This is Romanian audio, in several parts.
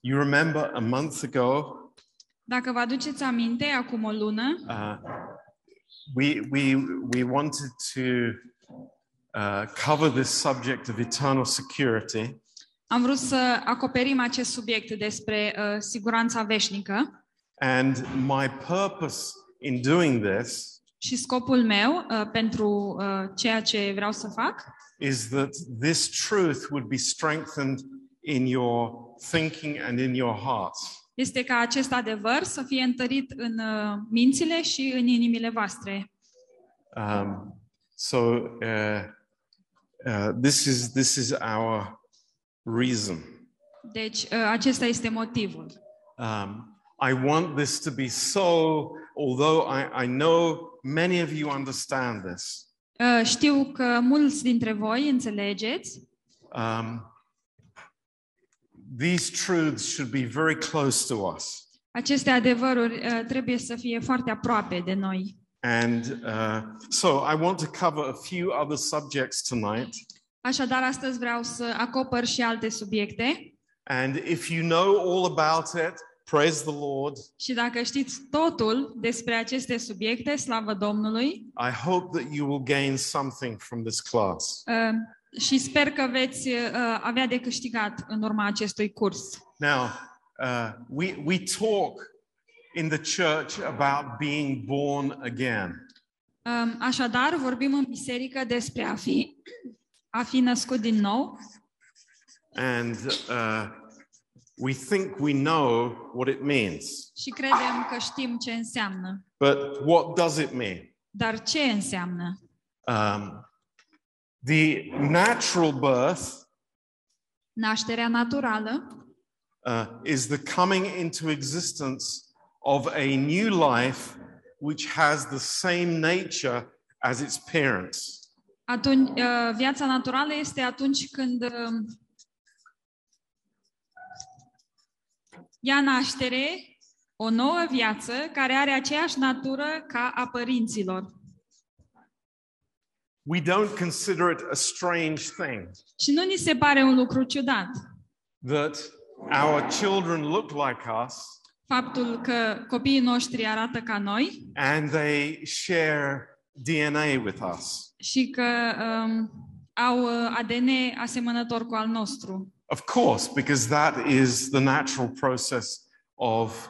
You remember a month ago, Dacă vă aduceți aminte, acum o lună, uh, we, we, we wanted to uh, cover this subject of eternal security. am vrut să acoperim acest subiect despre uh, siguranța veșnică And my purpose in doing this și scopul meu uh, pentru uh, ceea ce vreau să fac is that this truth would be strengthened in your thinking and in your hearts. este ca acest adevăr să fie întărit în uh, mințile și în inimile voastre. Um, so uh, uh, this is this is our reason. Deci, uh, acesta este motivul. Um, I want this to be so. Although I, I know many of you understand this, Uh, Știu că mulți dintre voi înțelegeți, um, these truths should be very close to us. aceste adevăruri uh, trebuie să fie foarte aproape de noi. And uh, so I want to cover a few other subjects tonight. Așadar, astăzi vreau să acopăr și alte subiecte And if you know all about it, praise the Lord. și dacă știți totul despre aceste subiecte, slavă Domnului, I hope that you will gain something from this class. uh, și sper că veți uh, avea de câștigat în urma acestui curs. Now, uh, we, we talk in the church about being born again. Um, Așadar, vorbim în biserică despre a fi, a fi născut din nou And uh, we think we know what it means. și credem că știm ce înseamnă. But what does it mean? Dar ce înseamnă? Um, the natural birth Nașterea naturală uh, is the coming into existence of a new life which has the same nature as its parents. Atunci, uh, viața naturală este atunci când um, ia naștere o nouă viață care are aceeași natură ca a părinților. We don't consider it a strange thing Și nu ni se pare un lucru ciudat that our children look like us faptul că copiii noștri arată ca noi and they share DNA with us. și că um, au uh, ADN asemănător cu al nostru. Of course, because that is the natural process of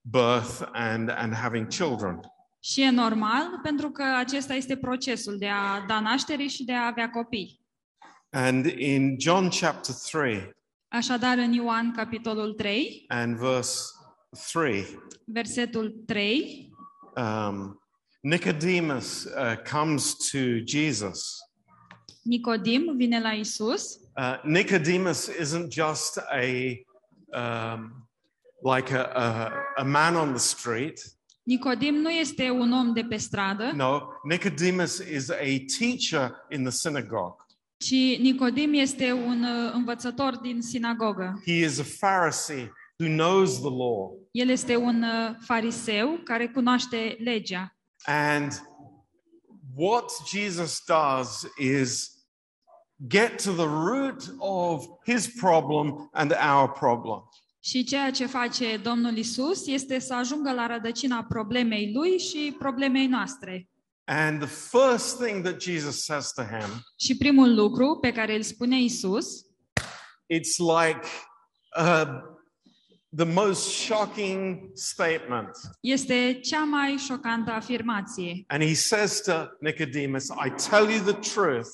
birth and, and having children. Și e normal pentru că acesta este procesul de a da naștere și de a avea copii. And in John chapter 3 Așadar, în Ioan, capitolul 3, and verse 3, versetul 3, um, Nicodemus uh, comes to Jesus. Nicodim vine la Isus Uh, Nicodemus isn't just a um, like a, a, a man on the street. Nicodim nu este un om de pe stradă, No, Nicodemus is a teacher in the synagogue. ci Nicodim este un uh, învățător din sinagogă. He is a Pharisee who knows the law. El este un uh, fariseu care cunoaște legea. And what Jesus does is get to the root of his problem and our problem. Și ceea ce face Domnul Isus este să ajungă la rădăcina problemei lui și problemei noastre. And the first thing that Jesus says to him, Și primul lucru pe care îl spune Isus it's like uh, the most shocking statement. este cea mai șocantă afirmație. And he says to Nicodemus, I tell you the truth,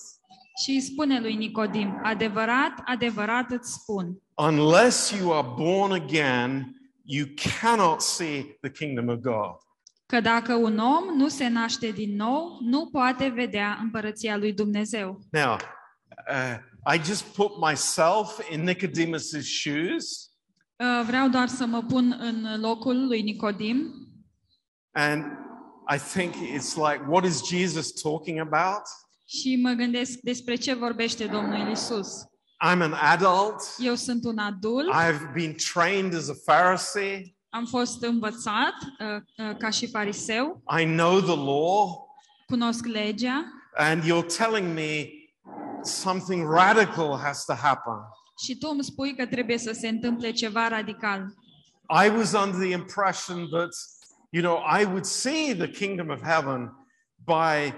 Și îi spune lui Nicodim, adevărat, adevărat îți spun, unless you are born again, you cannot see the kingdom of God. că dacă un om nu se naște din nou, nu poate vedea împărăția lui Dumnezeu. Now, uh, I just put myself in Nicodemus's shoes, Uh, Vreau doar să mă pun în locul lui Nicodim and I think it's like, what is Jesus talking about? și mă gândesc despre ce vorbește Domnul Isus. I'm an adult. Eu sunt un adult, I've been trained as a Pharisee. am fost învățat uh, uh, ca și fariseu, I know the law, cunosc legea and you're telling me something radical has to happen. Și tu îmi spui că trebuie să se întâmple ceva radical. I was under the impression that, you know, I would see the kingdom of heaven by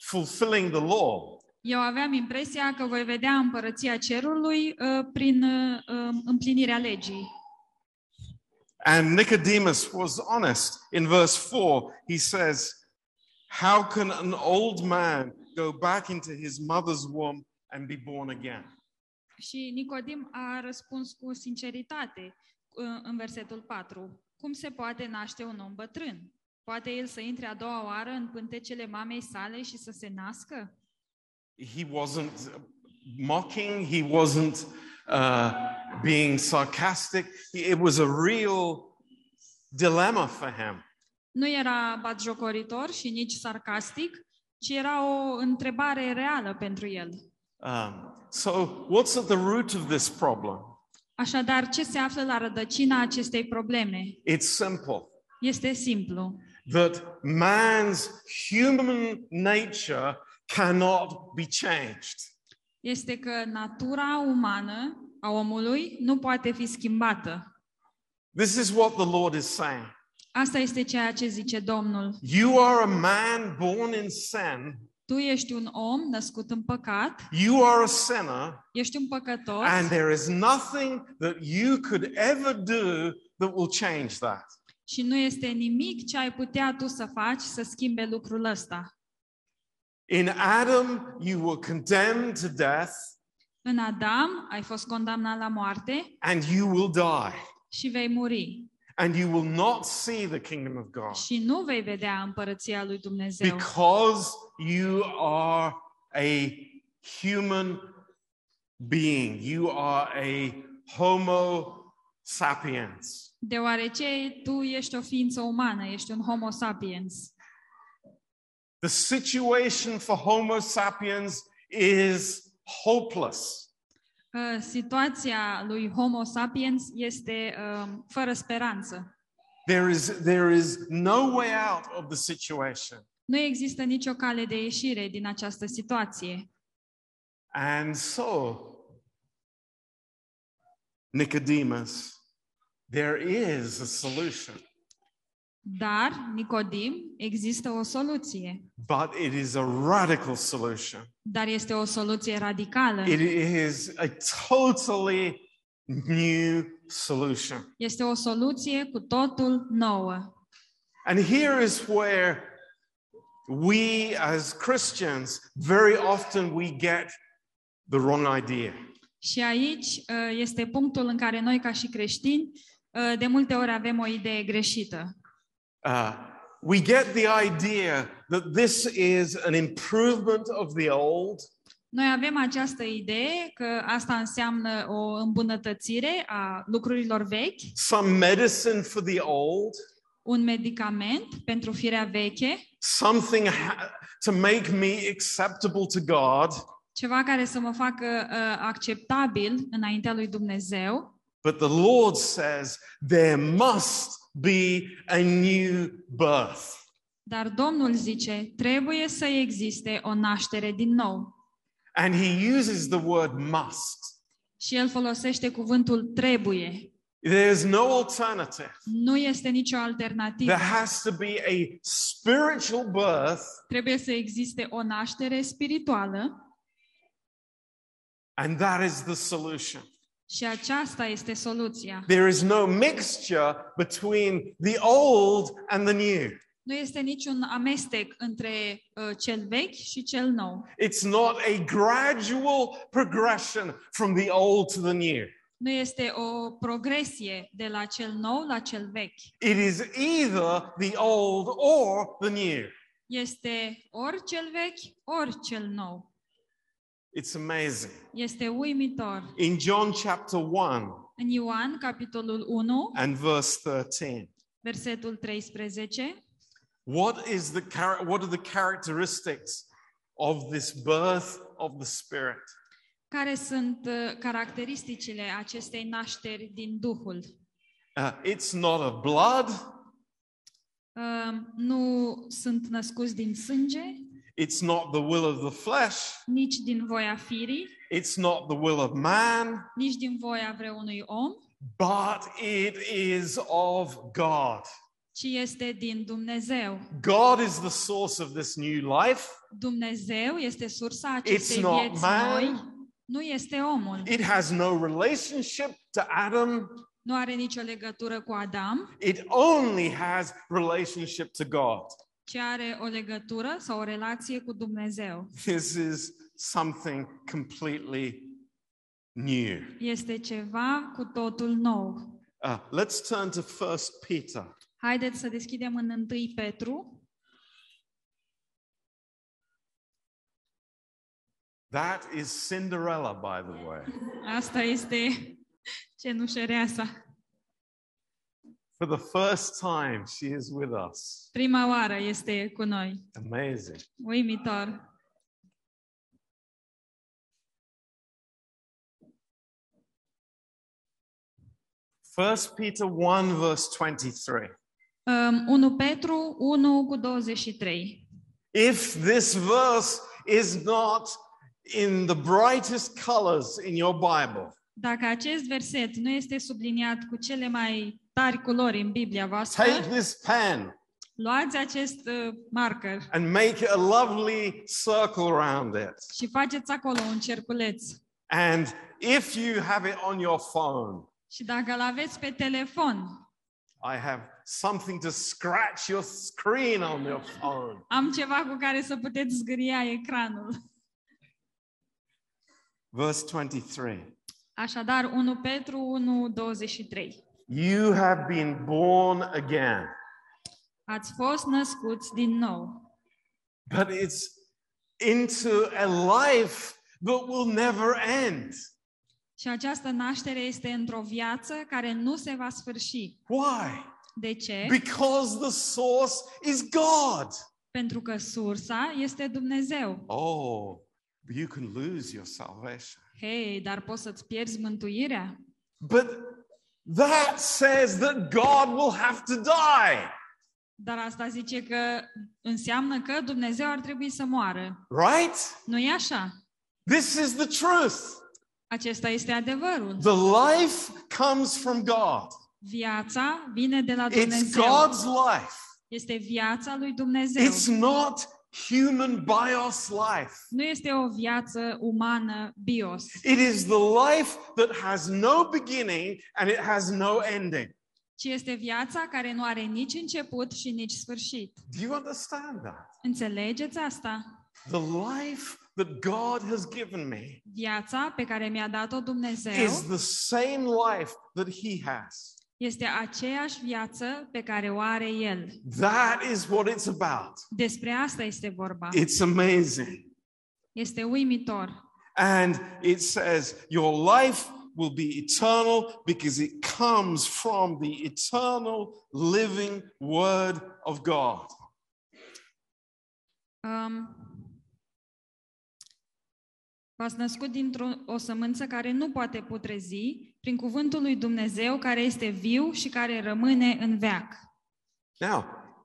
fulfilling the law. Eu aveam impresia că voi vedea împărăția cerului uh, prin uh, um, împlinirea legii. And Nicodemus was honest. In verse 4, he says, How can an old man go back into his mother's womb and be born again? Și Nicodim a răspuns cu sinceritate uh, în versetul 4. Cum se poate naște un om bătrân? Poate el să intre a doua oară în pântecele mamei sale și să se nască? He wasn't mocking, he wasn't uh, being sarcastic. It was a real dilemma for him. Nu era batjocoritor și nici sarcastic, ci era o întrebare reală pentru el. Um, so, what's at the root of this problem? Așadar, ce se află la rădăcina acestei probleme? It's simple Este simplu. that man's human nature cannot be changed. Este că natura umană a omului nu poate fi schimbată. This is what the Lord is saying. Asta este ceea ce zice Domnul. You are a man born in sin, Tu ești un om născut în păcat, you are a sinner, ești un păcătos and there is nothing that you could ever do that will change that. și nu este nimic ce ai putea tu să faci să schimbe lucrul ăsta. In Adam, you were condemned to death, În Adam ai fost condamnat la moarte and you will die, și vei muri and you will not see the kingdom of God și nu vei vedea împărăția lui Dumnezeu because you are a human being. You are a Homo sapiens. deoarece tu ești o ființă umană, ești un homo sapiens. The situation for Homo sapiens is hopeless. Uh, Situația lui homo sapiens este um, fără speranță. There is, there is no way out of the situation. Nu există nicio cale de ieșire din această situație. And so, Nicodemus, there is a solution, Dar, Nicodim, există o soluție. but it is a radical solution. Dar este o soluție radicală. It is a totally new solution. Este o soluție cu totul nouă. And here is where we as Christians very often we get the wrong idea. Și aici uh, este punctul în care noi, ca și creștini, uh, de multe ori avem o idee greșită. Uh, we get the idea that this is an improvement of the old, Noi avem această idee că asta înseamnă o îmbunătățire a lucrurilor vechi, some medicine for the old, un medicament pentru firea veche, something ha- to make me acceptable to God. ceva care să mă facă uh, acceptabil înaintea lui Dumnezeu, But the Lord says there must be a new birth. dar Domnul zice, trebuie să existe o naștere din nou. And he uses the word must. Și el folosește cuvântul trebuie. There's no alternative. Nu este nicio alternativă. There has to be a spiritual birth, Trebuie să existe o naștere spirituală and that is the solution. Și aceasta este soluția. There is no mixture between the old and the new. Nu este niciun amestec între uh, cel vechi și cel nou. It's not a gradual progression from the old to the new. Nu este o progresie de la cel nou la cel vechi. It is either the old or the new. Este ori cel vechi, ori cel nou. It's amazing. Este uimitor. In John chapter 1 În Ioan, capitolul 1, and verse 13, versetul 13, what is the char- what are the characteristics of this birth of the spirit? care sunt uh, caracteristicile acestei nașteri din Duhul? Uh, it's not of blood, Uh, Nu sunt născuți din sânge, it's not the will of the flesh, nici din voia firii, it's not the will of man, nici din voia vreunui om, but it is of God. ci este din Dumnezeu. God is the source of this new life. Dumnezeu este sursa acestei It's not vieți man. noi, nu este omul. It has no relationship to Adam. Nu are nicio legătură cu Adam, It only has relationship to God. Ci are o legătură sau o relație cu Dumnezeu. This is something completely new. Este ceva cu totul nou. Uh, let's turn to First Peter. Haideți să deschidem în 1 Petru. That is Cinderella, by the way. Asta este cenușăreasa. For the first time, she is with us. Prima oară este cu noi. Amazing. Uimitor. First Peter 1, verse 23. Um, 1 Petru 1 cu 23. If this verse is not in the brightest colors in your Bible, Dacă acest verset nu este subliniat cu cele mai tari culori în Biblia voastră, take this pen luați acest uh, marker and make a lovely circle around it. și faceți acolo un cerculeț. And if you have it on your phone, Și dacă îl aveți pe telefon, I have something to scratch your screen on your phone. am ceva cu care să puteți zgâria ecranul. Verse 23 Așadar, 1 Petru 1, 23. You have been born again, Ați fost născuți din nou, but it's into a life that will never end. și această naștere este într-o viață care nu se va sfârși. Why? De ce? Because the source is God. Pentru că sursa este Dumnezeu. Oh, you can lose your salvation. Hei, dar poți să-ți pierzi mântuirea? But that says that God will have to die, Dar asta zice că înseamnă că Dumnezeu ar trebui să moară. right? Nu e așa? This is the truth. Acesta este adevărul. The life comes from God. Viața vine de la It's God's life. Este viața lui Dumnezeu. It's not human bios life. Nu este o viață umană bios, It is the life that has no beginning and it has no ending. ci este viața care nu are nici început și nici sfârșit. Do you understand that? Înțelegeți asta? The life that God has given me Viața pe care mi-a dat-o Dumnezeu is the same life that He has. Este aceeași viață pe care o are El. That is what it's about. Despre asta este vorba. It's amazing. Este uimitor. And it says, Your life will be eternal because it comes from the eternal living Word of God. Um, V-ați născut dintr-o o sămânță care nu poate putrezi, prin cuvântul lui Dumnezeu care este viu și care rămâne în veac. Now,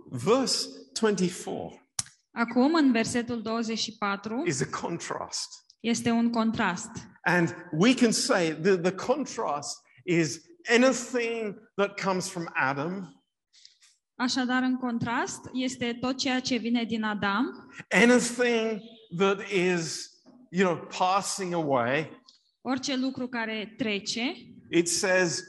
verse 24 Acum, în versetul 24, is a contrast. este un contrast. And we can say that the contrast is anything that comes from Adam, Așadar, în contrast, este tot ceea ce vine din Adam, anything that is, you know, passing away. orice lucru care trece It says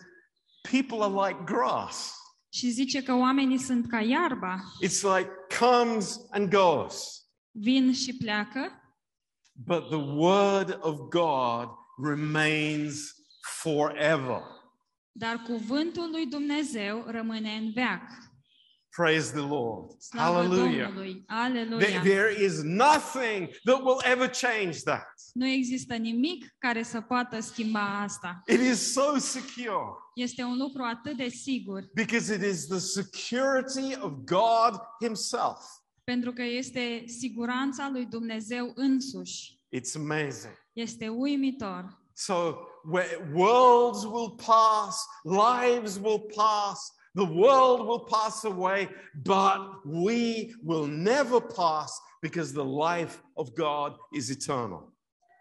people are like grass. și zice că oamenii sunt ca iarba, It's like comes and goes. vin și pleacă, But the word of God remains forever. dar cuvântul lui Dumnezeu rămâne în veac. Praise the Lord. Slavă Hallelujah. Domnului! There, Aleluia! there is nothing that will ever change that. Nu există nimic care să poată schimba asta. It is so secure Este un lucru atât de sigur, because it is the security of God Himself. pentru că este siguranța lui Dumnezeu însuși. It's amazing. Este uimitor. So, where worlds will pass, lives will pass, the world will pass away, but we will never pass because the life of God is eternal.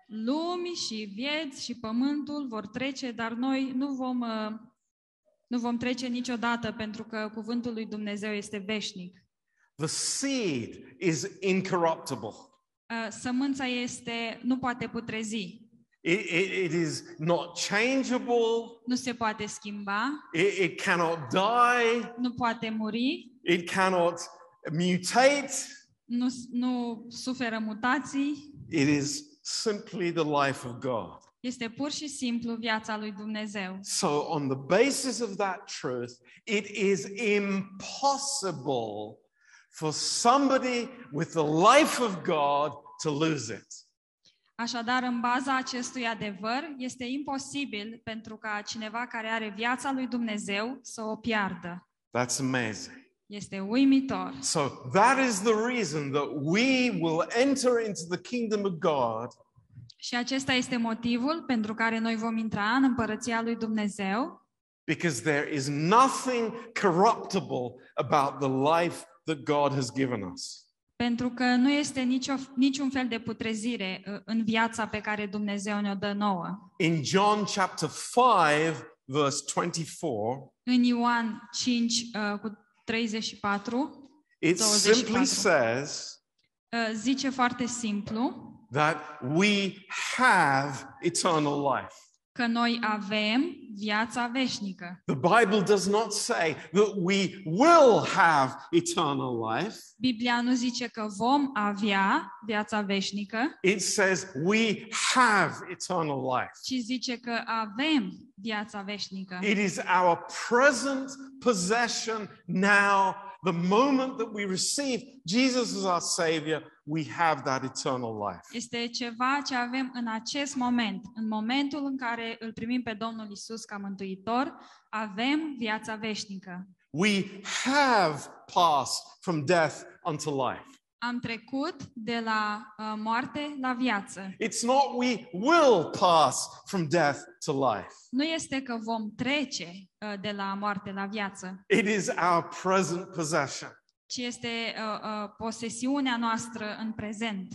Lumi și vieți și pământul vor trece, dar noi nu vom, uh, nu vom trece niciodată pentru că cuvântul lui Dumnezeu este veșnic. The seed is incorruptible. Uh, Sămânța este, nu poate putrezi, It, it, it is not changeable. nu se poate schimba, It, it cannot die. nu poate muri, It cannot mutate. nu, nu suferă mutații, It is simply the life of God. este pur și simplu viața lui Dumnezeu. So, on the basis of that truth, it is impossible for somebody with the life of God to lose it. Așadar, în baza acestui adevăr, este imposibil pentru ca cineva care are viața lui Dumnezeu să o piardă. That's amazing. Este uimitor. So, that is the reason that we will enter into the kingdom of God Și acesta este motivul pentru care noi vom intra în împărăția lui Dumnezeu, because there is nothing corruptible about the life that God has given us. Pentru că nu este nicio, niciun fel de putrezire uh, în viața pe care Dumnezeu ne-o dă nouă. In John chapter 5, verse 24, În Ioan 5 uh, cu 34 it 24. simply says uh, zice foarte simplu that we have eternal life. Că noi avem viața veșnică. The Bible does not say that we will have eternal life. Biblia nu zice că vom avea viața veșnică, It says we have eternal life. ci zice că avem viața veșnică. It is our present possession now. The moment that we receive Jesus as our Savior, we have that eternal life. Este ceva ce avem în acest moment. În momentul în care îl primim pe Domnul Isus ca mântuitor, avem viața veșnică. We have passed from death unto life. Am trecut de la uh, moarte la viață. It's not we will pass from death to life. Nu este că vom trece uh, de la moarte la viață, It is our present possession. ci este uh, uh, posesiunea noastră în prezent.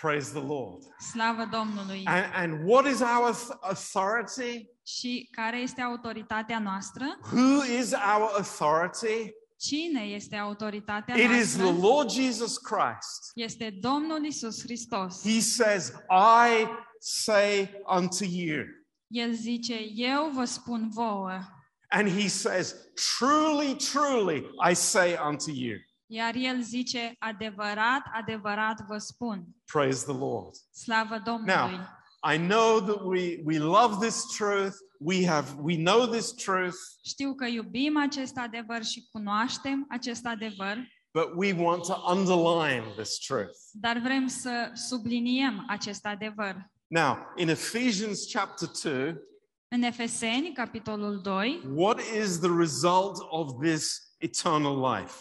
Praise the Lord. Slavă Domnului! And, and what is our th- authority? Și care este autoritatea noastră? Who is our authority? Cine este autoritatea It is the? Lord Jesus Christ. Este Domnul Isus Hristos. He says, I say unto you. El zice, eu vă spun vouă. And he says, Truly, truly, I say unto you. Iar el zice, adevărat, adevărat vă spun. Praise the Lord. Slavă Domnului! I know that we, we love this truth. We have we know this truth, Știu că iubim acest adevăr și cunoaștem acest adevăr, but we want to underline this truth. dar vrem să subliniem acest adevăr. Now, in Ephesians chapter 2, În Efeseni, capitolul 2, what is the result of this eternal life?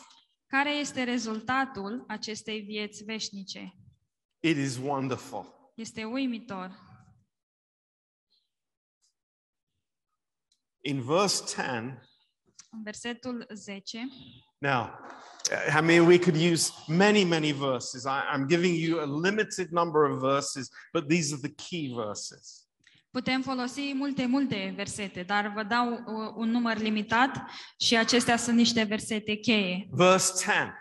care este rezultatul acestei vieți veșnice? It is wonderful. Este uimitor. In verse 10, În versetul 10, now, uh, I mean, we could use many, many verses. I, I'm giving you a limited number of verses, but these are the key verses. putem folosi multe, multe versete, dar vă dau uh, un număr limitat și acestea sunt niște versete cheie. Verse 10.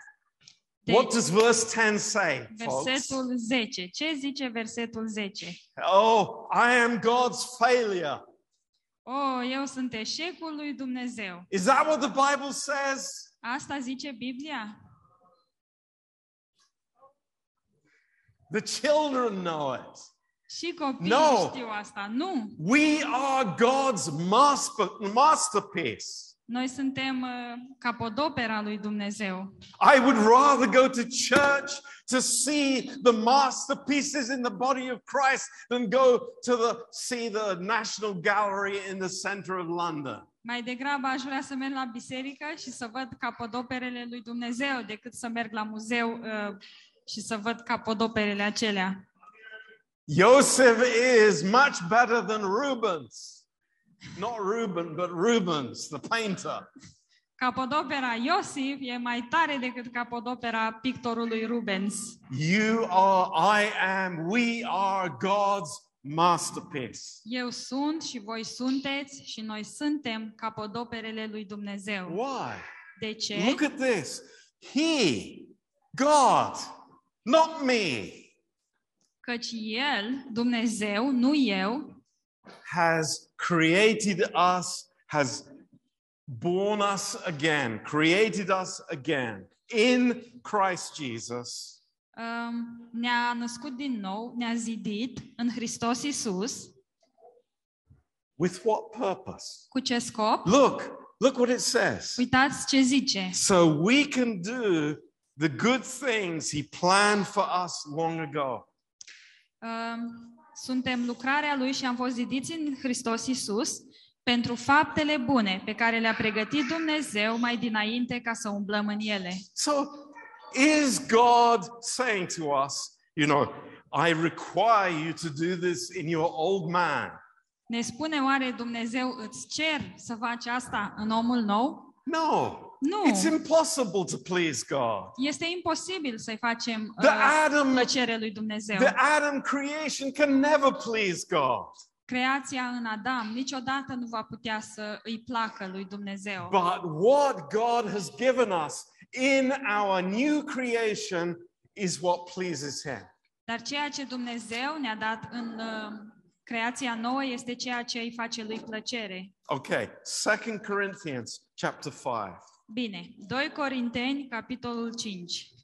Deci, What does verse 10 say, folks? 10. Ce zice versetul 10? Oh, I am God's failure. Oh, eu sunt eșecul lui Dumnezeu. Is that what the Bible says? Asta zice Biblia? The children know it. Și copiii No. știu asta. Nu! We are God's master, masterpiece. Noi suntem uh, capodopera lui Dumnezeu. I would rather go to church to see the masterpieces in the body of Christ than go to the see the National Gallery in the center of London. Mai degrabă aș vrea să merg la biserică și să văd capodoperele lui Dumnezeu decât să merg la muzeu uh, și să văd capodoperele acelea. Joseph is much better than Rubens. Not Reuben, but Rubens, the painter. Capodopera Iosif e mai tare decât capodopera pictorului Rubens. You are, I am, we are God's masterpiece. Eu sunt și voi sunteți și noi suntem capodoperele lui Dumnezeu. Why? De ce? Look at this. He, God, not me, Căci El, Dumnezeu, nu eu, has created us, has born us again, created us again in Christ Jesus um, ne-a născut din nou, ne-a zidit în Hristos Isus. with what purpose? Cu ce scop? Look, look what it says. Uitați ce zice. So we can do the good things He planned for us long ago. Um, suntem lucrarea Lui și am fost zidiți în Hristos Isus pentru faptele bune pe care le-a pregătit Dumnezeu mai dinainte ca să umblăm în ele. So is God saying to us, you know, I require you to do this in your old man? Ne spune oare Dumnezeu îți cer să faci asta în omul nou? No. Nu. It's impossible to please God. Este imposibil să-i facem The uh, Adam, plăcere lui Dumnezeu. the Adam creation can never please God. Creația în Adam niciodată nu va putea să îi placă lui Dumnezeu. But what God has given us in our new creation is what pleases Him. Dar ceea ce Dumnezeu ne-a dat în uh, creația nouă este ceea ce îi face lui plăcere. Okay, Second Corinthians chapter 5. Bine, 2 Corinteni, capitolul 5.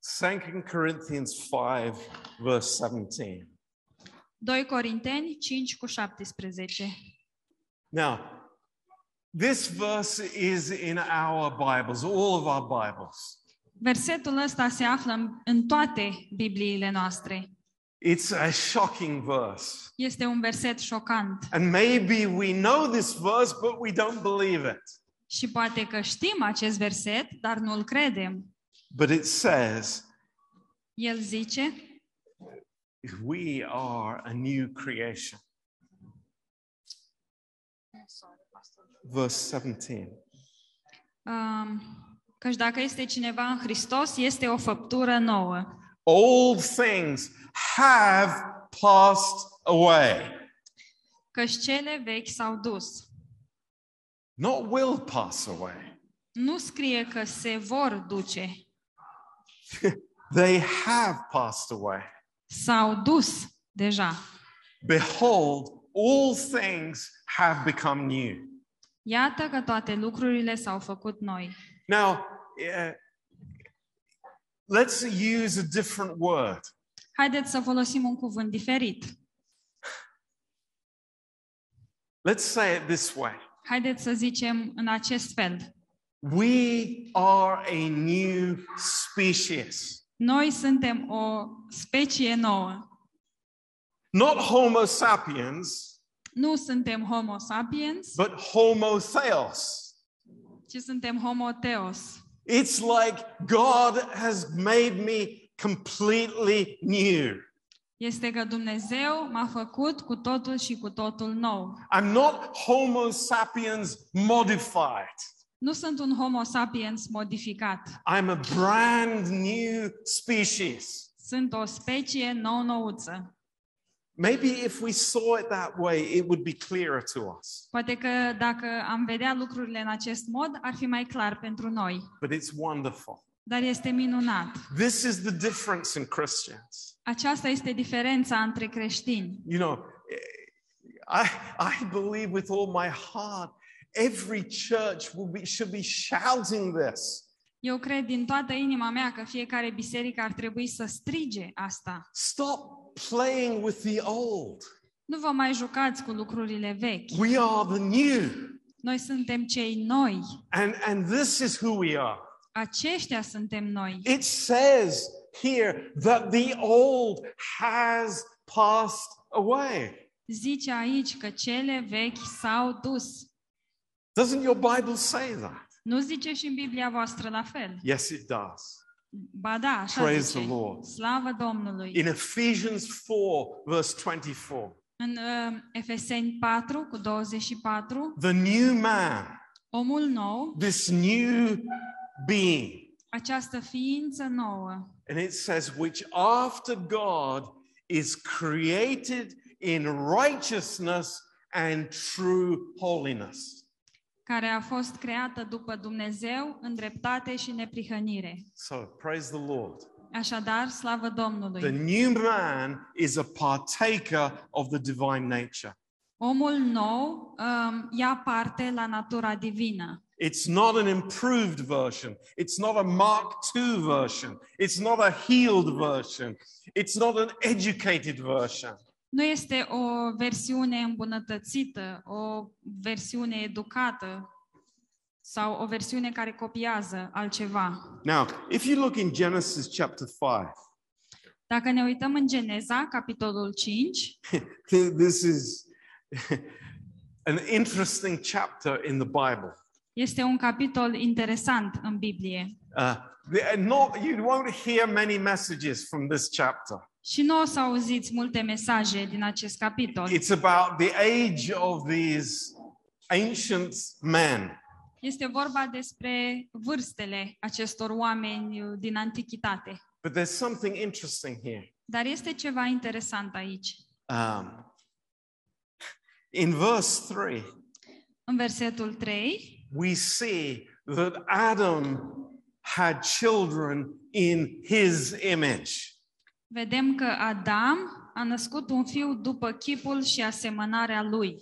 Second Corinthians 5, verse 17. 2 Corinteni 5 cu 17. Now, this verse is in our Bibles, all of our Bibles. Versetul ăsta se află în- în toate Bibliile noastre. It's a shocking verse. Este un verset șocant And maybe we know this verse, but we don't believe it. și poate că știm acest verset, dar nu-l credem. But it says, El zice, We are a new creation. Verse 17. um, căci dacă este cineva în Hristos, este o făptură nouă. Old things have passed away. Căci cele vechi s-au dus. Not will pass away. Nu scrie că se vor duce. They have passed away. S-au dus deja. Behold, all things have become new. Iată că toate lucrurile s-au făcut noi. Now, let's use a different word. Haideți să folosim un cuvânt diferit. Let's say it this way Haideți să zicem în acest fel. We are a new species. Noi suntem o specie nouă. Not Homo sapiens, Nu suntem homo sapiens, but Homo theos. ci suntem homo theos. It's like God has made me completely new. Este că Dumnezeu m-a făcut cu totul și cu totul nou. I'm not Homo sapiens modified. Nu sunt un homo sapiens modificat. I'm a brand new species. Sunt o specie nou-nouță. Maybe if we saw it that way, it would be clearer to us. Poate că dacă am vedea lucrurile în acest mod, ar fi mai clar pentru noi. But it's wonderful. Dar este minunat. This is the difference in Christians. Aceasta este diferența între creștini. You know, I, I believe with all my heart, every church will be, should be shouting this. Eu cred din toată inima mea că fiecare biserică ar trebui să strige asta. Stop playing with the old. Nu vă mai jucați cu lucrurile vechi. We are the new. Noi suntem cei noi. And, and this is who we are. Aceștia suntem noi. It says here that the old has passed away. Zice aici că cele vechi s-au dus. Doesn't your Bible say that? Nu zice și în Biblia voastră la fel? Yes, it does. Ba da, așa Praise zice. the Lord. Slavă Domnului. In Ephesians 4, verse 24, În uh, Efeseni 4 cu 24, the new man, omul nou, this new being, această ființă nouă, and it says, which after God is created in righteousness and true holiness. Care a fost creată după Dumnezeu în dreptate și neprihănire. So praise the Lord. Așadar, slavă The Domnului. new man is a partaker of the divine nature. Omul nou um, ia parte la natura divină. It's not an improved version. It's not a Mark II version. It's not a healed version. It's not an educated version. Nu este o versiune îmbunătățită, o versiune educată sau o versiune care copiază altceva. Now, if you look in Genesis chapter 5, Dacă ne uităm în Geneza, capitolul 5, this is an interesting chapter in the Bible. este un capitol interesant în Biblie. Uh, the- not, you won't hear many messages from this chapter. Și nu o să auziți multe mesaje din acest capitol. It's about the age of these ancient men. Este vorba despre vârstele acestor oameni uh, din antichitate. But there's something interesting here. Dar este ceva interesant aici. Um, in verse 3, În versetul 3, we see that Adam had children in his image. Vedem că Adam a născut un fiu după chipul și asemănarea lui.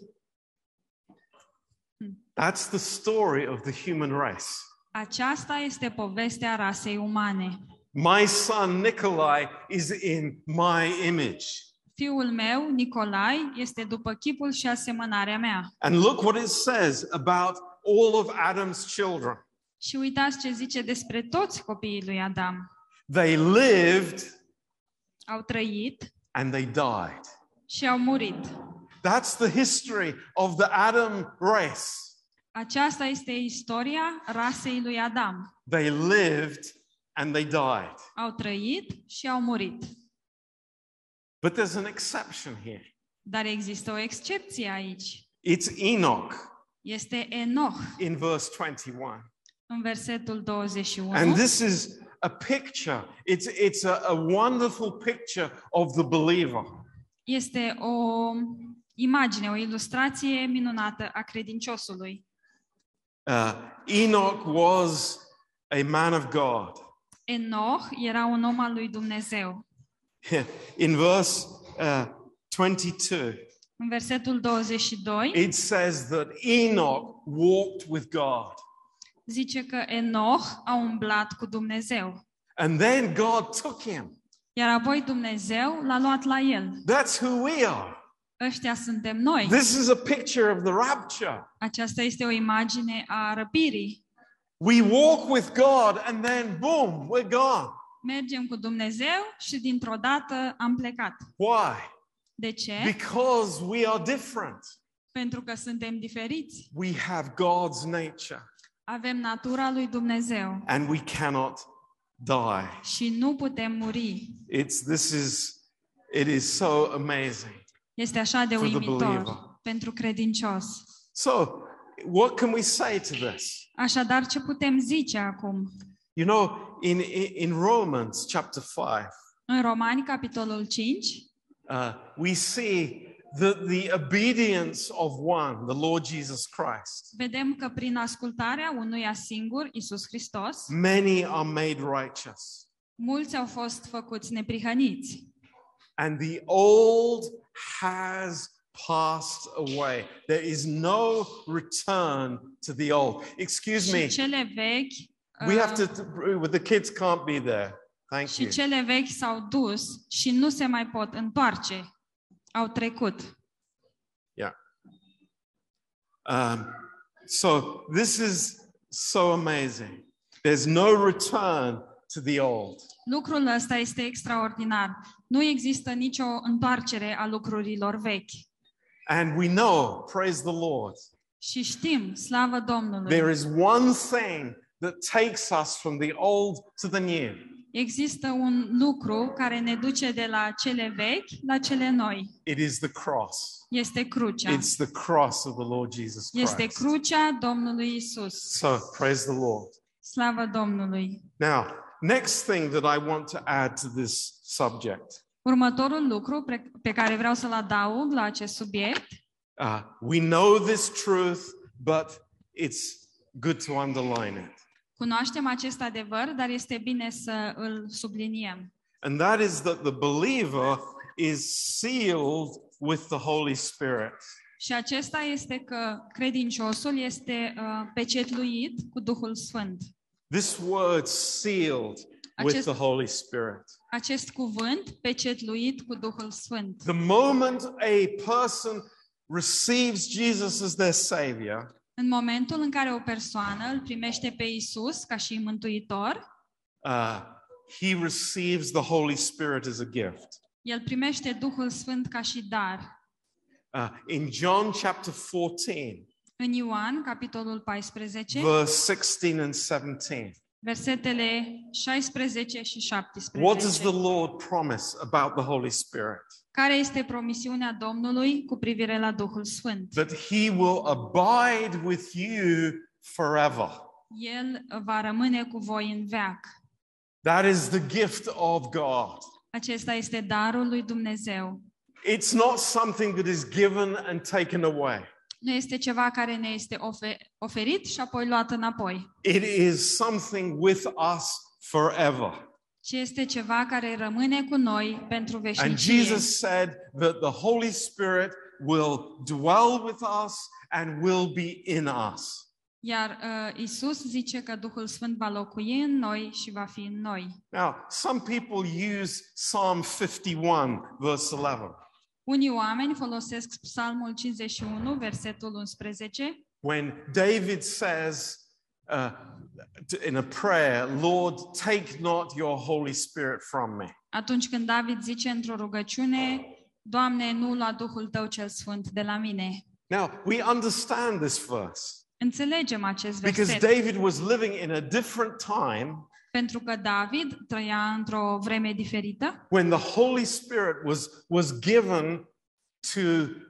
That's the story of the human race. Aceasta este povestea rasei umane. My son Nikolai is in my image. Fiul meu, Nicolai, este după chipul și asemănarea mea. And look what it says about all of Adam's children. Și uitați ce zice despre toți copiii lui Adam. They lived Au trăit and they died. și au murit. That's the history of the Adam race. Aceasta este istoria rasei lui Adam. They lived and they died. Au trăit și au murit. But there's an exception here. Dar există o excepție aici. It's Enoch Este Enoch in verse 21. în versetul 21. And this is a picture, it's, it's a, a wonderful picture of the believer. Este o imagine, o ilustrație minunată a credinciosului. Uh, Enoch was a man of God. Enoch era un om al lui Dumnezeu. In verse uh, 22, În versetul 22 it says that Enoch walked with God. Zice că Enoch a umblat cu Dumnezeu. And then God took him. Iar apoi Dumnezeu l-a luat la el. That's who we are. Ăștia suntem noi. This is a picture of the rapture. Aceasta este o imagine a răpirii. We walk with God and then boom, we're gone. Mergem cu Dumnezeu și dintr-o dată am plecat. Why? De ce? Because we are different. Pentru că suntem diferiți. We have God's nature Avem natura lui Dumnezeu and we cannot die. și nu putem muri. It's this is it is so amazing. Este așa de For the uimitor believer. pentru credincios. So, what can we say to this? Așadar, ce putem zice acum? You know, in in, in Romans chapter 5, În Romani, capitolul 5, uh, we see that the obedience of one, the Lord Jesus Christ, vedem că prin ascultarea unuia singur, Isus Hristos, many are made righteous. mulți au fost făcuți neprihăniți. and the old has passed away. There is no return to the old. Excuse me, Și cele vechi we have uh, to, the kids can't be there. Thank și you. cele vechi s-au dus și nu se mai pot întoarce. Au trecut. Um, so this is so amazing. There's no return to the old. Lucrul ăsta este extraordinar. Nu există nicio întoarcere a lucrurilor vechi. And we know, praise the Lord, Și știm, slavă Domnului, there is one thing that takes us from the old to the new. Există un lucru care ne duce de la cele vechi la cele noi. It is the cross. Este crucea. It's the cross of the Lord Jesus Este Christ. crucea Domnului Isus. So praise the Lord. Slavă Domnului. Now, next thing that I want to add to this subject. Următorul lucru pe- pe care vreau să-l adaug la acest subiect, Uh, we know this truth, but it's good to underline it. Cunoaștem acest adevăr, dar este bine să îl subliniem. And that is that the believer is sealed with the Holy Spirit. Și acesta este că credinciosul este uh, pecetluit cu Duhul Sfânt. This word sealed with Acest- the Holy Spirit. Acest cuvânt, pecetluit cu Duhul Sfânt. The moment a person receives Jesus as their Savior, În momentul în care o persoană îl primește pe Isus ca și mântuitor, uh, he receives the Holy Spirit as a gift. el primește Duhul Sfânt ca și dar. Uh, in John chapter 14, În Ioan, capitolul 14, verse 16 and 17, versetele 16 și what does 17. the Lord promise about the Holy Spirit? Care este promisiunea Domnului cu privire la Duhul Sfânt? That he will abide with you forever. El va rămâne cu voi în veac. That is the gift of God. Acesta este darul lui Dumnezeu. It's not something that is given and taken away. Nu este ceva care ne este ofe- oferit și apoi luat înapoi, It is something with us forever. Ci este ceva care rămâne cu noi pentru And veșnicie. Jesus said that the Holy Spirit will dwell with us and will be in us. Iar uh, Isus zice că Duhul Sfânt va locui în noi și va fi în noi. Now, some people use Psalm 51, verse 11, Unii oameni folosesc Psalmul 51, versetul 11, when David says uh, in a prayer, Lord, take not your Holy Spirit from me. atunci când David zice într-o rugăciune, Doamne, nu lua Duhul Tău cel Sfânt de la mine. Now, we understand this verse Înțelegem acest because verset, David was living in a different time pentru că David trăia într-o vreme diferită, when the Holy Spirit was, was given to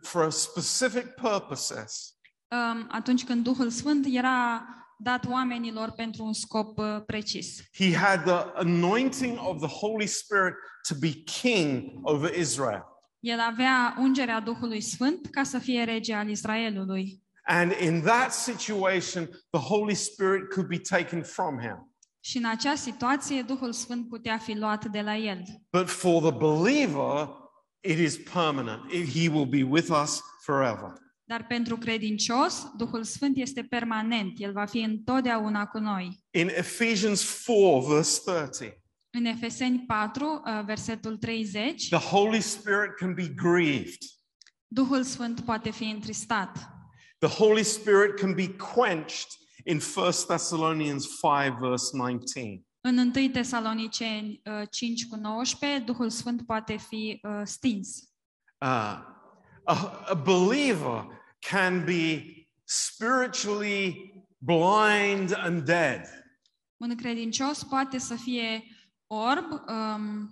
for specific purposes. um, atunci când Duhul Sfânt era dat oamenilor pentru un scop uh, precis. He had the anointing of the Holy Spirit to be king over Israel. El avea ungerea Duhului Sfânt ca să fie rege al Israelului. And in that situation, the Holy Spirit could be taken from him. Și în acea situație, Duhul Sfânt putea fi luat de la el. But for the believer, it is permanent. He will be with us forever. Dar pentru credincios, Duhul Sfânt este permanent. El va fi întotdeauna cu noi. In Ephesians 4, verse 30, În Efeseni 4, uh, versetul 30, the Holy Spirit can be grieved. Duhul Sfânt poate fi întristat. The Holy Spirit can be quenched in 1 Thessalonians 5, verse 19. În 1 Tesaloniceni uh, 5 cu 19, Duhul Sfânt poate fi uh, stins. Uh, a, a believer can be spiritually blind and dead. Un credincios poate să fie orb um,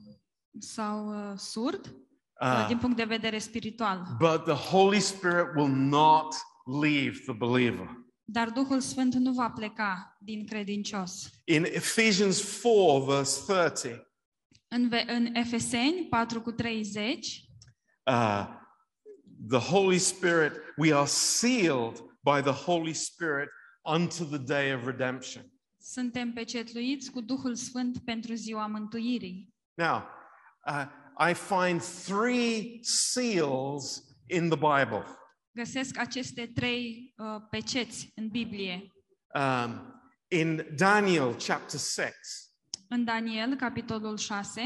sau uh, surd uh, Uh, din punct de vedere spiritual. but the Holy Spirit will not leave the believer. Dar Duhul Sfânt nu va pleca din credincios. In Ephesians 4, verse 30, În, Ve- în Efeseni 4 cu 30, uh, the Holy Spirit, we are sealed by the Holy Spirit unto the day of redemption. suntem pecetluiți cu Duhul Sfânt pentru ziua mântuirii. Now, uh, I find three seals in the Bible. Găsesc aceste trei uh, peceți în Biblie. Um, in Daniel chapter 6, În Daniel, capitolul 6,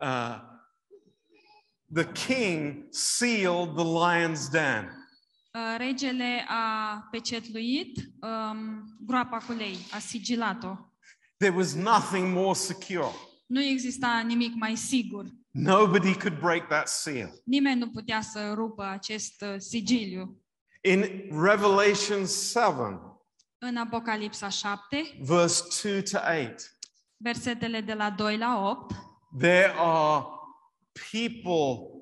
uh, the king sealed the lion's den. uh, regele a pecetluit um, groapa cu lei, a sigilat-o. There was nothing more secure. Nu exista nimic mai sigur. Nobody could break that seal. Nimeni nu putea să rupă acest uh, sigiliu. In Revelation 7, În Apocalipsa 7, verse 2 to 8, versetele de la 2 la 8, there are people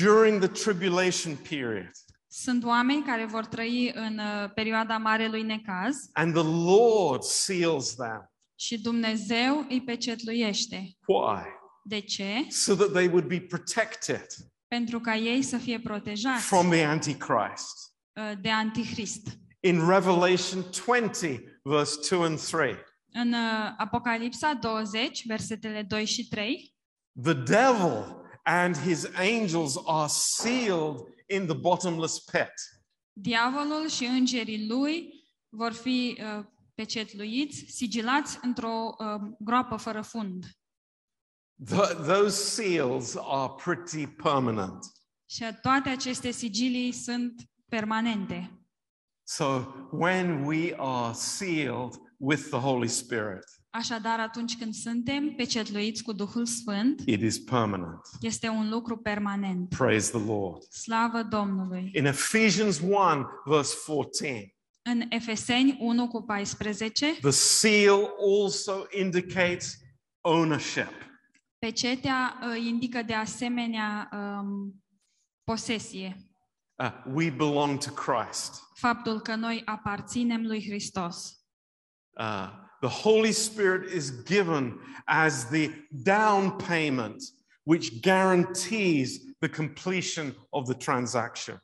during the tribulation period, sunt oameni care vor trăi în uh, perioada Marelui Necaz and the Lord seals them. și Dumnezeu îi pecetluiește. Why? De ce? So that they would be protected Pentru ca ei să fie protejați from the Antichrist. uh, de Antichrist. In Revelation 20, verse 2 and 3, În uh, Apocalipsa 20, versetele 2 și 3, the devil and his angels are sealed in the bottomless pit. diavolul și îngerii lui vor fi uh, pecetluiți, sigilați într-o uh, groapă fără fund. Th- those seals are pretty permanent. Și toate aceste sigilii sunt permanente. So when we are sealed with the Holy Spirit, Așadar, atunci când suntem pecetluiți cu Duhul Sfânt, it is permanent. este un lucru permanent. Praise the Lord. Slavă Domnului! In Ephesians 1, verse 14, În Efeseni 1 cu 14, the seal also indicates ownership. pecetea uh, indică de asemenea um, posesie. Uh, we belong to Christ. Faptul că noi aparținem lui Hristos. Uh, the Holy Spirit is given as the down payment, which guarantees the completion of the transaction.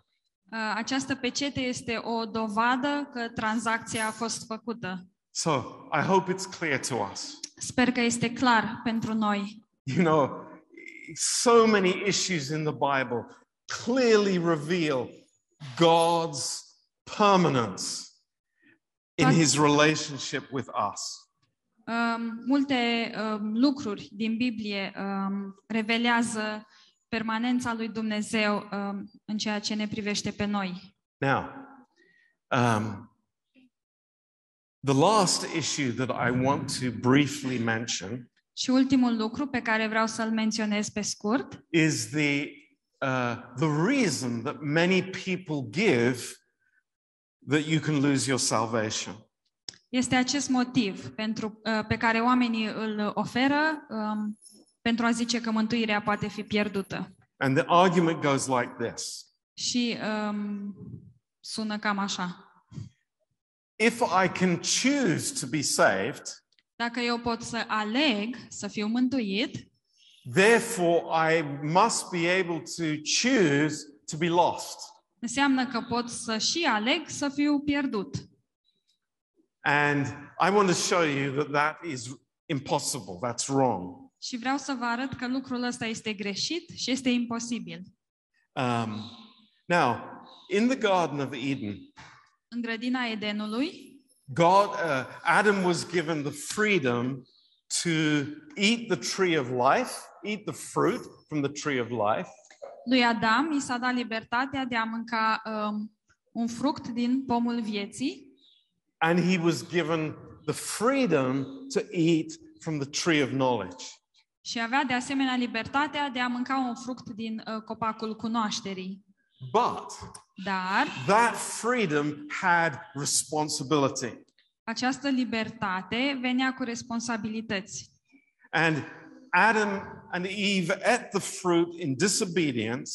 Uh, Această pecete este o dovadă că tranzacția a fost făcută. So I hope it's clear to us. Sper că este clar pentru noi. You know, so many issues in the Bible clearly reveal God's permanence in But- his relationship with us. Um, multe um, lucruri din Biblie um, revelează permanența lui Dumnezeu um, în ceea ce ne privește pe noi. Now, um, the last issue that I want to briefly mention Și ultimul lucru pe care vreau să-l menționez pe scurt is the, uh, the reason that many people give that you can lose your salvation. este acest motiv pentru, uh, pe care oamenii îl oferă um, pentru a zice că mântuirea poate fi pierdută. And the argument goes like this Și um, sună cam așa. If I can choose to be saved, Dacă eu pot să aleg să fiu mântuit, therefore I must be able to choose to be lost. Înseamnă că pot să și aleg să fiu pierdut. And I want to show you that that is impossible. That's wrong. Și vreau să vă arăt că lucrul ăsta este greșit și este imposibil. Um, now, in the Garden of Eden, În grădina Edenului, God, uh, Adam was given the freedom to eat the tree of life, eat the fruit from the tree of life, lui Adam i s-a dat libertatea de a mânca um, un fruct din pomul vieții and he was given the freedom to eat from the tree of knowledge. și avea de asemenea libertatea de a mânca un fruct din uh, copacul cunoașterii. But Dar that freedom had responsibility. această libertate venea cu responsabilități. And Adam and Eve ate the fruit in disobedience,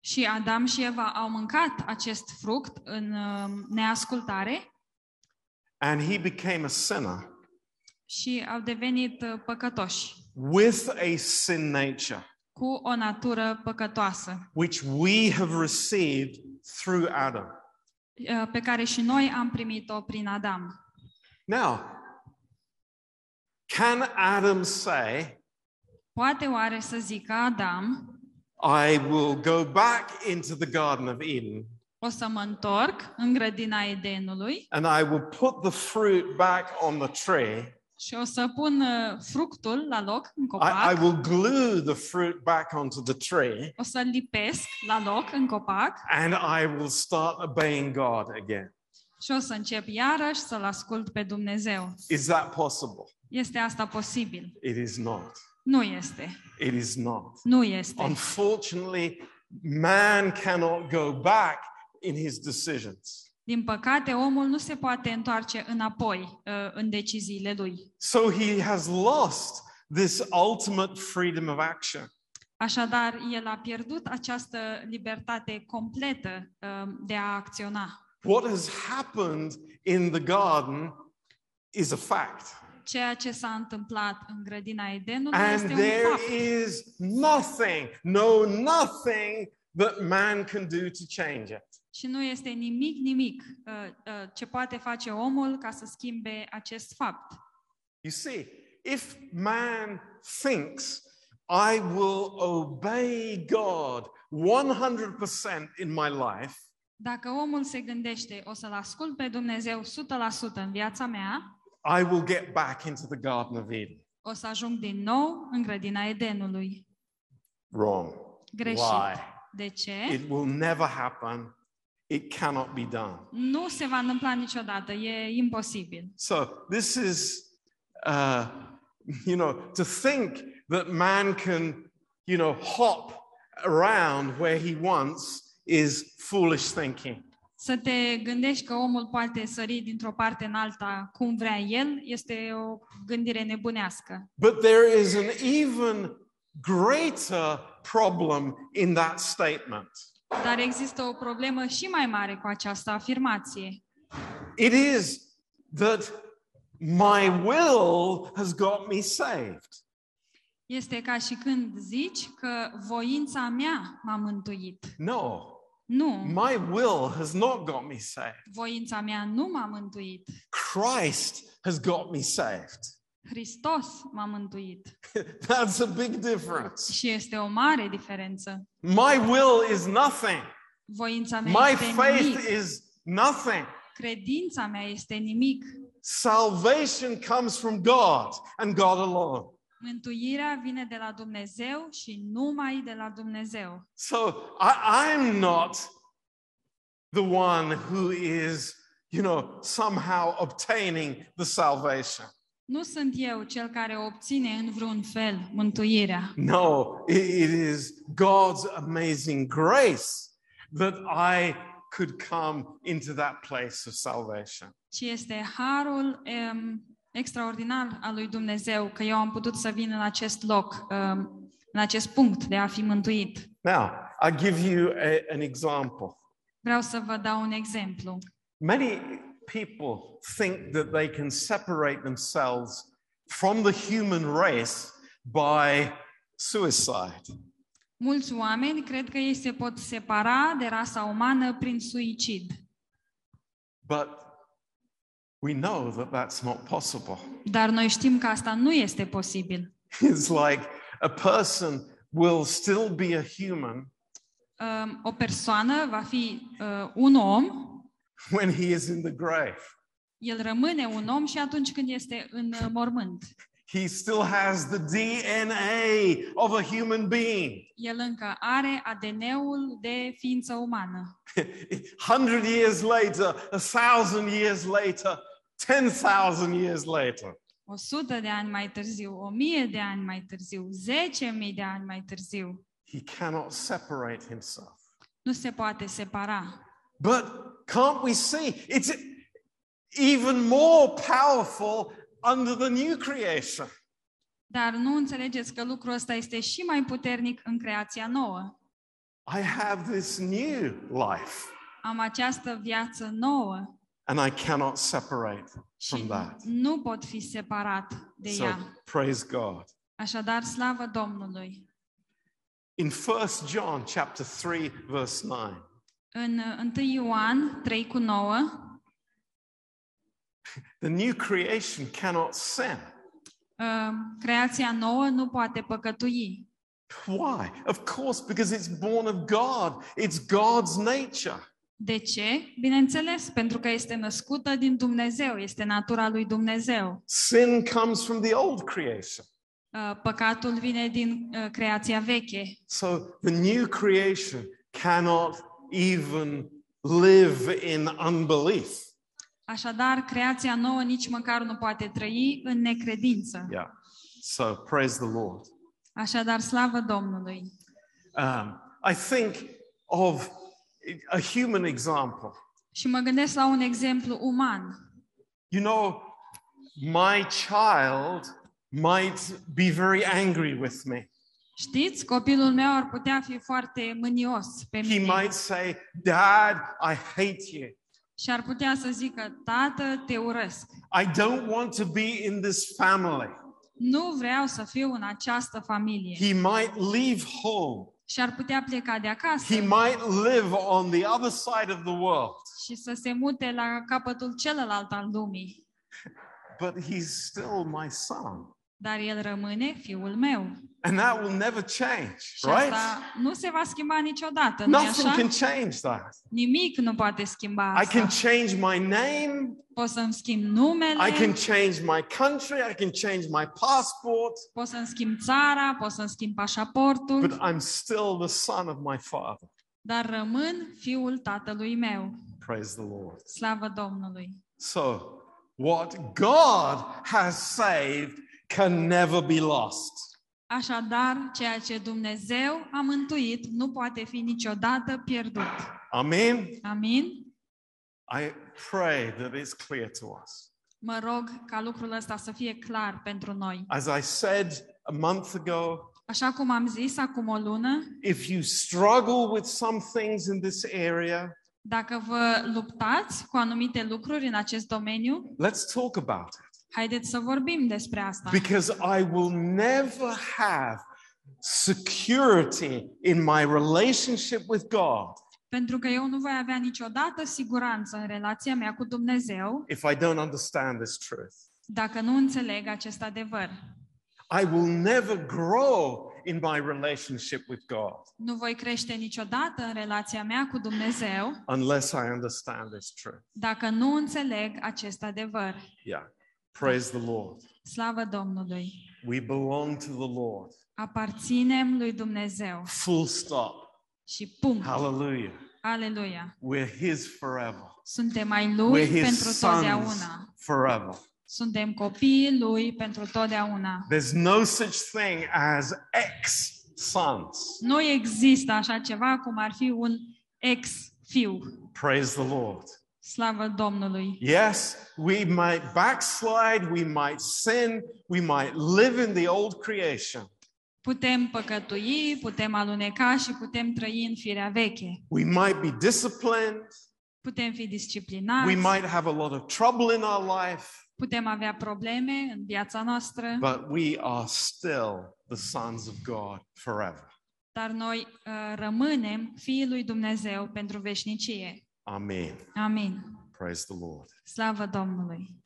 Și Adam și Eva au mâncat acest fruct în um, neascultare and he became a sinner și au devenit uh, păcătoși, with a sin nature, cu o natură păcătoasă, which we have received through Adam. uh, pe care și noi am primit-o prin Adam. Now, can Adam say, Poate oare să zică Adam, I will go back into the Garden of Eden o să mă întorc în grădina Edenului and I will put the fruit back on the tree? și o să pun uh, fructul la loc în I, I copac, will glue the fruit back onto the tree o să-l lipesc la loc în copac and I will start obeying God again. și o să încep iarăși să-L ascult pe Dumnezeu. Is that possible? Este asta posibil? It is not. Nu este. It is not. Nu este. Unfortunately, man cannot go back in his decisions. Din păcate, omul nu se poate întoarce înapoi uh, în deciziile lui. So he has lost this ultimate freedom of action. Așadar, el a pierdut această libertate completă uh, de a acționa. What has happened in the garden is a fact. Ceea ce s-a întâmplat în grădina Edenului And este un there fapt. is nothing, no, nothing that man can do to change it. Și nu este nimic, nimic uh, uh, ce poate face omul ca să schimbe acest fapt. You see, if man thinks, I will obey God 100% in my life, Dacă omul se gândește, o să-L ascult pe Dumnezeu 100% în viața mea, I will get back into the Garden of Eden. o să ajung din nou în grădina Edenului. Wrong. Greșit. Lie. De ce? It will never happen. It cannot be done. Nu se va întâmpla niciodată, e imposibil. So this is, uh, you know, to think that man can, you know, hop around where he wants is foolish thinking. Să te gândești că omul poate sări dintr-o parte în alta cum vrea el, este o gândire nebunească. But there is an even greater problem in that statement. Dar există o problemă și mai mare cu această afirmație. It is that my will has got me saved. Este ca și când zici că voința mea m-a mântuit. No, Nu, my will has not got me saved. voința mea nu m-a mântuit. Christ has got me saved. Hristos m-a mântuit. That's a big difference. Și este o mare diferență. My will is nothing. Voința mea My este faith nimic. is nothing. Credința mea este nimic. Salvation comes from God and God alone. Mântuirea vine de la Dumnezeu și numai de la Dumnezeu. So I, I'm not the one who is, you know, somehow obtaining the salvation. Nu sunt eu cel care obține în vreun fel mântuirea, No, it, it is God's amazing grace that I could come into that place of salvation. ci este harul um, extraordinar al lui Dumnezeu că eu am putut să vin în acest loc, um, în acest punct de a fi mântuit. Now, I give you a- an example. Vreau să vă dau un exemplu. Many people think that they can separate themselves from the human race by suicide. Mulți oameni cred că ei se pot separa de rasa umană prin suicid. But we know that that's not possible. Dar noi știm că asta nu este posibil. It's like a person will still be a human Um, o persoană va fi uh, un om, when he is in the grave. el rămâne un om și atunci când este în uh, mormânt. He still has the DNA of a human being. El încă are ADN-ul de ființă umană. hundred years later, a thousand years later, ten thousand years later. De ani mai târziu, de ani mai târziu, zece mii de ani mai târziu, He cannot separate himself. nu se poate separa. But can't we see? It's even more powerful under the new creation. Dar nu înțelegeți că lucrul ăsta este și mai puternic în creația nouă. I have this new life, Am această viață nouă and I cannot separate și from that. nu pot fi separat de So ea. praise God. Așadar, slavă Domnului! In 1 John chapter 3, verse 9, În uh, 1 Ioan 3 cu 9, the new creation cannot sin. creația nouă nu poate păcătui. Why? Of course, because it's born of God. It's God's nature. De ce? Bineînțeles, pentru că este născută din Dumnezeu, este natura lui Dumnezeu. Sin comes from the old creation. Uh, Păcatul vine din uh, creația veche. So the new creation cannot even live in unbelief. Așadar, creația nouă nici măcar nu poate trăi în necredință. Yeah. So praise the Lord. Așadar, slavă Domnului! Um, I think of a human example. Și mă gândesc la un exemplu uman. You know, my child might be very angry with me. Știți, copilul meu ar putea fi foarte mânios pe He mine might say, Dad, I hate you. Și ar putea să zică, tată, te urăsc. I don't want to be in this family. Nu vreau să fiu în această familie. He might leave home. Și ar putea pleca de acasă He might live on the other side of the world. și să se mute la capătul celălalt al lumii. But he's still my son. Dar el rămâne fiul meu. And that will never change, Și right? asta nu se va schimba niciodată, nu Nothing așa? can change that. Nimic nu poate schimba I asta. can change my name. Pot să-mi schimb numele, I can change my country. I can change my passport. pot să-mi schimb țara, pot să-mi schimb pașaportul, But I'm still the son of my father. dar rămân fiul tatălui meu. Praise the Lord. Slavă Domnului! So, what God has saved can never be lost. Așadar, ceea ce Dumnezeu a mântuit nu poate fi niciodată pierdut. Amen. Amin? I pray that it's clear to us. Mă rog ca lucrul ăsta să fie clar pentru noi. As I said a month ago, Așa cum am zis acum o lună, if you struggle with some things in this area, dacă vă luptați cu anumite lucruri în acest domeniu, let's talk about it. Haideți să vorbim despre asta. Because I will never have security in my relationship with God Pentru că eu nu voi avea niciodată siguranță în relația mea cu Dumnezeu if I don't understand this truth. dacă nu înțeleg acest adevăr. I will never grow in my relationship with God Nu voi crește niciodată în relația mea cu Dumnezeu unless I understand this truth. dacă nu înțeleg acest adevăr. Yeah. Praise the Lord. Slavă Domnului! We belong to the Lord. Aparținem lui Dumnezeu. Full stop. Și punct. Hallelujah. Aleluia! We're His forever. Suntem ai Lui We're His pentru sons totdeauna. forever. Suntem copiii Lui pentru totdeauna. There's no such thing as ex-sons. Nu există așa ceva cum ar fi un ex-fiu. Praise the Lord. Slavă Domnului! Yes, we might backslide, we might sin, we might live in the old creation. Putem păcătui, putem aluneca și putem trăi în firea veche. We might be disciplined, Putem fi disciplinați, we might have a lot of trouble in our life, putem avea probleme în viața noastră, but we are still the sons of God forever. dar noi uh, rămânem fiii lui Dumnezeu pentru veșnicie. Amen. Amen. Praise the Lord. Slavă Domnului!